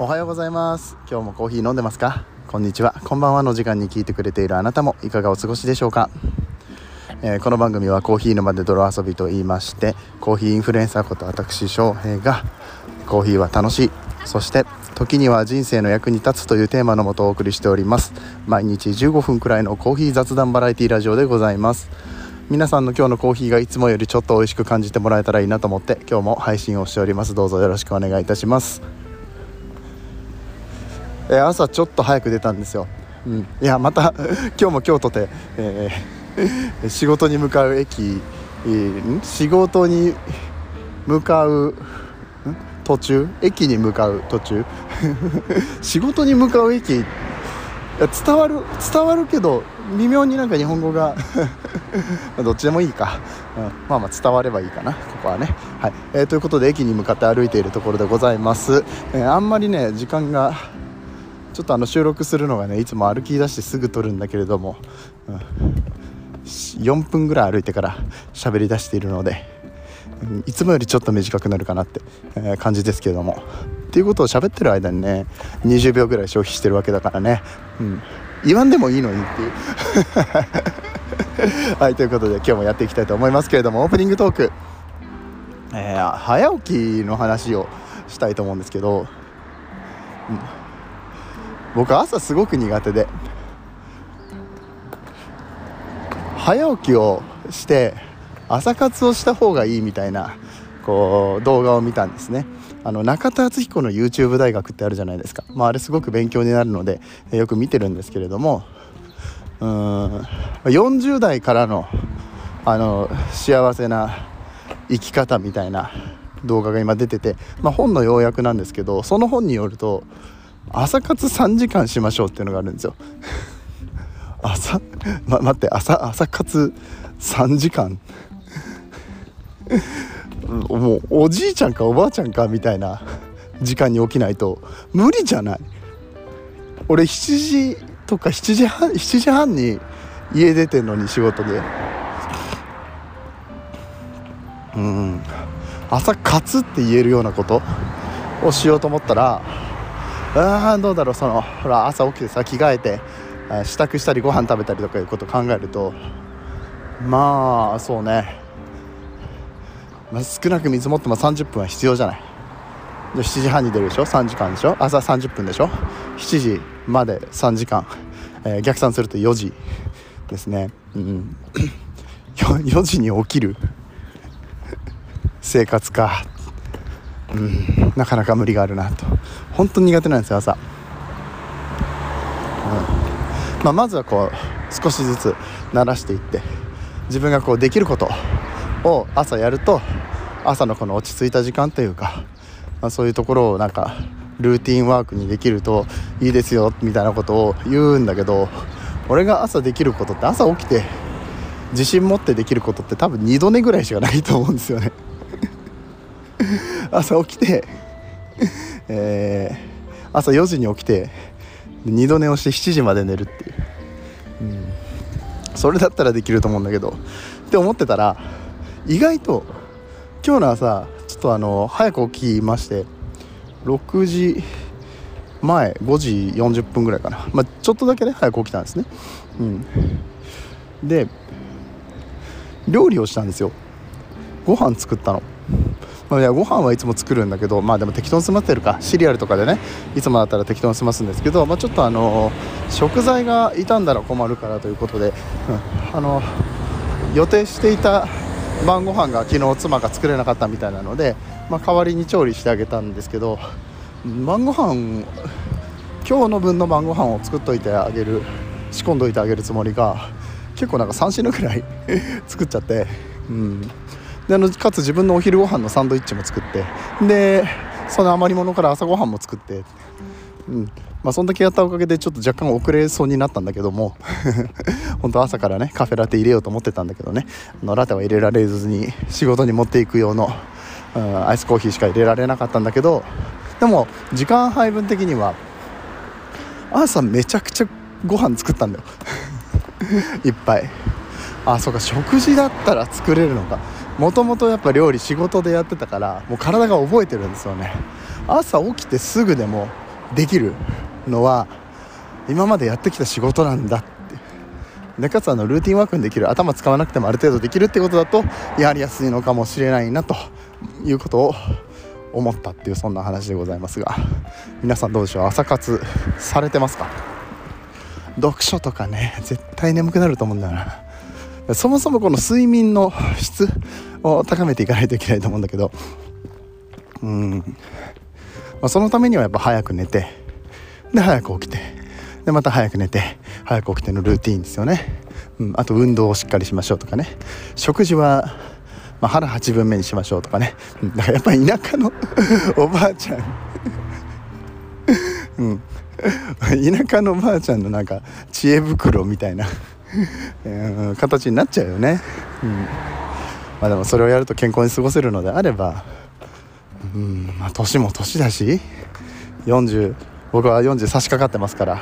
おはようございます。今日もコーヒー飲んでますか？こんにちは。こんばんはの時間に聞いてくれているあなたもいかがお過ごしでしょうか、えー、この番組はコーヒーの場で泥遊びと言いましてコーヒーインフルエンサーこと私翔平がコーヒーは楽しいそして時には人生の役に立つというテーマのもとお送りしております。毎日15分くらいのコーヒー雑談バラエティラジオでございます。皆さんの今日のコーヒーがいつもよりちょっと美味しく感じてもらえたらいいなと思って今日も配信をしております。どうぞよろしくお願いいたします。えー、朝ちょっと早く出たんですよ、うん、いやまた 今日も京都で、えー、仕事に向かう駅、えー、仕事に向かう途中？駅に向かう途中？仕事に向かう駅伝わる伝わるけど微妙になんか日本語が どっちでもいいか、うん、まあまあ伝わればいいかなここはね。はい、えー、ということで駅に向かって歩いているところでございます、えー、あんまりね時間がちょっとあの収録するのがねいつも歩き出してすぐ撮るんだけれども、うん、4分ぐらい歩いてから喋り出しているので、うん、いつもよりちょっと短くなるかなって、えー、感じですけれども。っていうことを喋ってる間にね20秒ぐらい消費してるわけだからね、うん、言わんでもいいのにっていう。はいということで今日もやっていきたいと思いますけれどもオープニングトーク、えー、早起きの話をしたいと思うんですけど、うん。僕朝すごく苦手で。早起きをして朝活をした方がいいみたいなこう動画を見たんですね。あの中田敦彦の YouTube 大学ってあるじゃないですか、まあ、あれすごく勉強になるのでよく見てるんですけれども。うん40代からのあの幸せな生き方みたいな動画が今出てて、まあ、本の要約なんですけどその本によると朝活3時間しましょうっていうのがあるんですよ。朝、ま、待って朝朝活3時間。もうおじいちゃんかおばあちゃんかみたいな時間に起きないと無理じゃない。俺7時とか7時半7時半に家出てんのに仕事で。うん。朝活って言えるようなことをしようと思ったらあどうだろうそのほら朝起きてさ着替えて支度したりご飯食べたりとかいうことを考えるとまあそうね、まあ、少なく見積もっても30分は必要じゃない。で7時半に出るでしょ？3時間でしょ？朝30分でしょ？7時まで3時間、えー、逆算すると4時ですね、うん、4時に起きる。生活か。うん。なかなか無理があるなと。本当に苦手なんですよ朝、うん。まあ、まずはこう少しずつ慣らしていって自分がこうできることを朝やると朝のこの落ち着いた時間というか、まあ、そういうところをなんかルーティンワークにできるといいですよみたいなことを言うんだけど俺が朝できることって朝起きて自信持ってできることって多分2度寝ぐらいしかないと思うんですよね。朝起きて、えー、朝4時に起きて2度寝をして7時まで寝るっていう、うん、それだったらできると思うんだけどって思ってたら意外と今日の朝ちょっとあの早く起きまして6時前5時40分ぐらいかな、まあ、ちょっとだけね早く起きたんですね、うん、で料理をしたんですよ。ご飯作ったの。まあ、ご飯はいつも作るんだけどまあでも適当に済ませてるか。シリアルとかでねいつもだったら適当に済ますんですけど、まあ、ちょっとあの食材が傷んだら困るからということで、うん、あの予定していた晩ご飯が昨日妻が作れなかったみたいなので、まあ、代わりに調理してあげたんですけど晩ご飯今日の分の晩ご飯を作っといてあげる仕込んどいてあげるつもりが結構なんか3品ぐらい 作っちゃって、うん、であのかつ自分のお昼ご飯のサンドイッチも作ってでその余り物から朝ごはんも作って、うん。まあ、そんだけやったおかげでちょっと若干遅れそうになったんだけども 本当朝からねカフェラテ入れようと思ってたんだけどねあのラテは入れられずに仕事に持っていく用の、うん、アイスコーヒーしか入れられなかったんだけどでも時間配分的には朝めちゃくちゃご飯作ったんだよ。いっぱい。あそうか食事だったら作れるのか。もともとやっぱ料理仕事でやってたからもう体が覚えてるんですよね。朝起きてすぐでもできるのは今までやってきた仕事なんだって。でかつあのルーティンワークにできる頭使わなくてもある程度できるってことだとやりやすいのかもしれないなということを思ったっていうそんな話でございますが。皆さんどうでしょう？朝活されてますか？読書とかね絶対眠くなると思うんだよな。そもそもこの睡眠の質を高めていかないといけないと思うんだけど。うん、まあ、そのためにはやっぱ早く寝てで早く起きてでまた早く寝て早く起きてのルーティンですよね、うん、あと運動をしっかりしましょうとかね。食事はまあ、腹8分目にしましょうとかね。だからやっぱり田舎の おばあちゃん。うん。田舎のおばあちゃんのなんか知恵袋みたいな形になっちゃうよね、うん。まあ、でもそれをやると健康に過ごせるのであればうんまあ年も年だし40僕は40差し掛かってますから、ま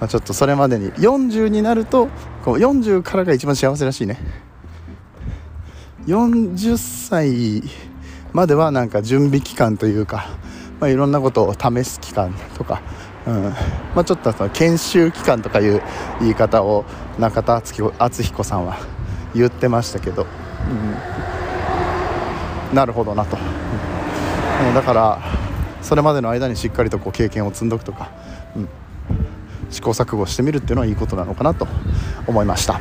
あ、ちょっとそれまでに40になるとこう40からが一番幸せらしいね。40歳まではなんか準備期間というか、まあ、いろんなことを試す期間とか、うんまあ、ちょっとその研修期間とかいう言い方を中田敦彦さんは言ってましたけど、うん、なるほどなと、うん、だからそれまでの間にしっかりとこう経験を積んどくとか、うん、試行錯誤してみるっていうのはいいことなのかなと思いました、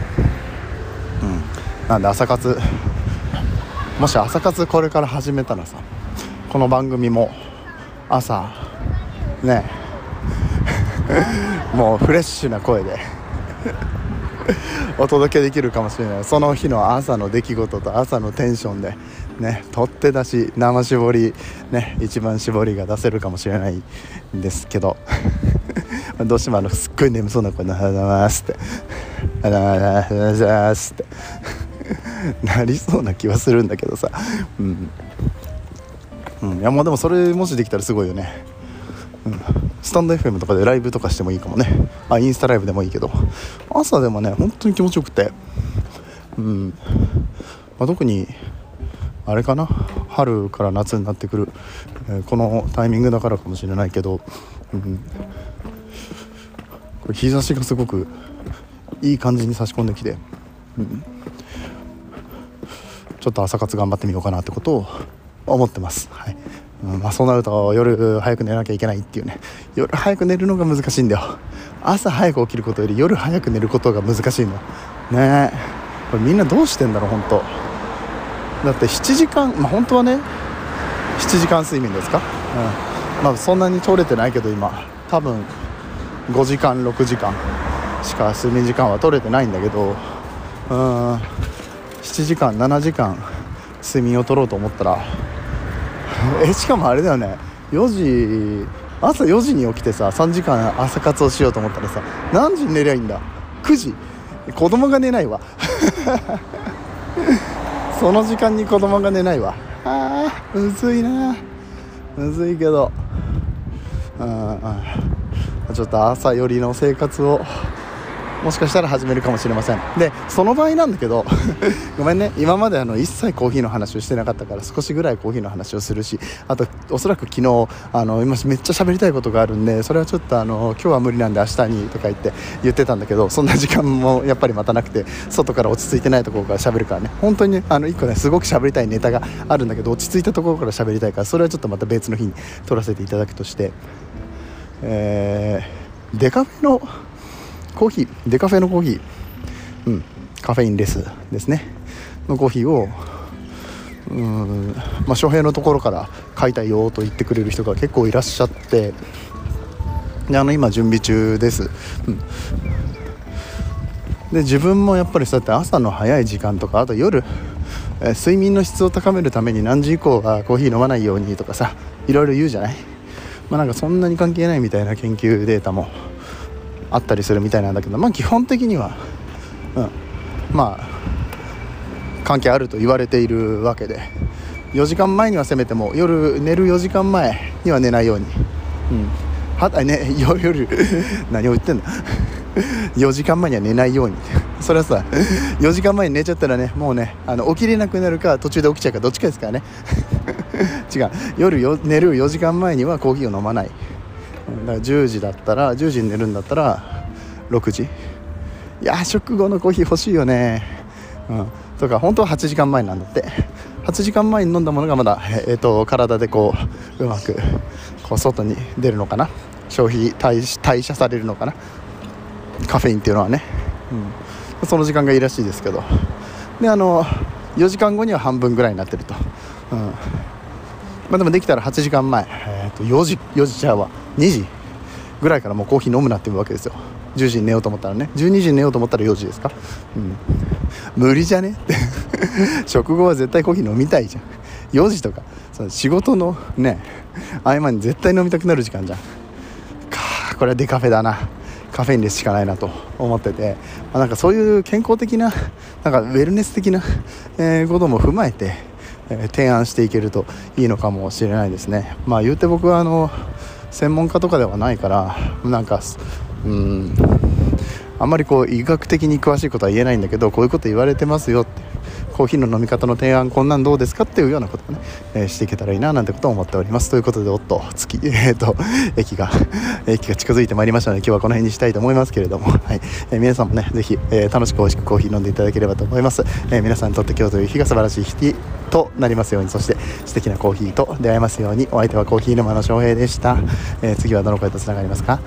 うん、なんで朝活もし朝活これから始めたらさこの番組も朝ね もうフレッシュな声で お届けできるかもしれない。その日の朝の出来事と朝のテンションでね取って出し生絞りね一番絞りが出せるかもしれないんですけど。どうしてもあのすっごい眠そうな声で「おはようございます」って「おはようございます」って。なりそうな気はするんだけどさ。うん、うん、いやもうでもそれもしできたらすごいよね、うん、スタンド FM とかでライブとかしてもいいかもね。あインスタライブでもいいけど。朝でもね本当に気持ちよくて。うん、まあ、特にあれかな。春から夏になってくる、えー、このタイミングだからかもしれないけど、うん、これ日差しがすごくいい感じに差し込んできて、うん、ちょっと朝活頑張ってみようかなってことを思ってます、はい。うんまあ、そうなると夜早く寝なきゃいけないっていうね。夜早く寝るのが難しいんだよ。朝早く起きることより夜早く寝ることが難しいの。ねこれみんなどうしてんだろう本当だって7時間まあ本当はね7時間睡眠ですか、うん。まあ、そんなに取れてないけど今多分5時間6時間しか睡眠時間は取れてないんだけどうん。7時間7時間睡眠をとろうと思ったら えしかもあれだよね。4時朝4時に起きてさ3時間朝活をしようと思ったらさ何時に寝りゃいいんだ？9時。子供が寝ないわ。その時間に子供が寝ないわ。あーむずいな。むずいけど。うんちょっと朝寄りの生活をもしかしたら始めるかもしれません。でその場合なんだけど ごめんね。今まであの一切コーヒーの話をしてなかったから少しぐらいコーヒーの話をするしあとおそらく昨日あの今めっちゃ喋りたいことがあるんでそれはちょっとあの今日は無理なんで明日にとか言って言ってたんだけどそんな時間もやっぱりまたなくて外から落ち着いてないところから喋るからね。本当にあの1個ねすごく喋りたいネタがあるんだけど落ち着いたところから喋りたいからそれはちょっとまた別の日に撮らせていただくとして。えー、デカフェのコーヒーデカフェのコーヒー。うんカフェインレスですね。のコーヒーをうんまあ翔平のところから買いたいよと言ってくれる人が結構いらっしゃって。であの今準備中です、うん、で自分もやっぱりそうやって朝の早い時間とかあと夜、え睡眠の質を高めるために何時以降はコーヒー飲まないようにとかさいろいろ言うじゃない。まあなんかそんなに関係ないみたいな研究データもあったりするみたいなんだけどまあ基本的には、うん、まあ関係あると言われているわけで4時間前にはせめても夜寝る4時間前には寝ないように、うん、はね夜 何を言ってんだ4 時間前には寝ないように。それはさ4時間前に寝ちゃったらねもうねあの起きれなくなるか途中で起きちゃうかどっちかですからね。違う。夜寝る4時間前にはコーヒーを飲まない。から10時だったら10時に寝るんだったら6時。いや食後のコーヒー欲しいよね。うん。とか本当は8時間前なんだって。8時間前に飲んだものがまだ、えーと、体でこううまくこう外に出るのかな。消費代謝されるのかな。カフェインっていうのはね、うん、その時間がいいらしいですけど。であの4時間後には半分ぐらいになってると、うん。まあ、でもできたら8時間前、えー、と4時4時ちゃうわ2時ぐらいからもうコーヒー飲むなっていうわけですよ。10時に寝ようと思ったらね。12時に寝ようと思ったら4時ですか、うん、無理じゃね？って。食後は絶対コーヒー飲みたいじゃん。4時とか。その仕事のね合間に絶対飲みたくなる時間じゃん。かこれはデカフェだな。カフェインレスしかないなと思ってて、まあ、なんかそういう健康的ななんかウェルネス的な、えー、ことも踏まえて、え、提案していけるといいのかもしれないですね。まあ言うて僕はあの専門家とかではないからなんかうんあんまりこう医学的に詳しいことは言えないんだけどこういうこと言われてますよってコーヒーの飲み方の提案こんなんどうですかっていうようなことをね、えー、していけたらいいななんてことを思っております。ということでおっと月 えー、っと駅が駅が近づいてまいりましたので今日はこの辺にしたいと思いますけれども、はい。えー、皆さんもねぜひ、え、楽しく美味しくコーヒー飲んでいただければと思います、え皆さんにとって今日という日が素晴らしい日となりますように。そして素敵なコーヒーと出会えますように。お相手はコーヒー沼の翔平でした、え次はどの声とつながりますか？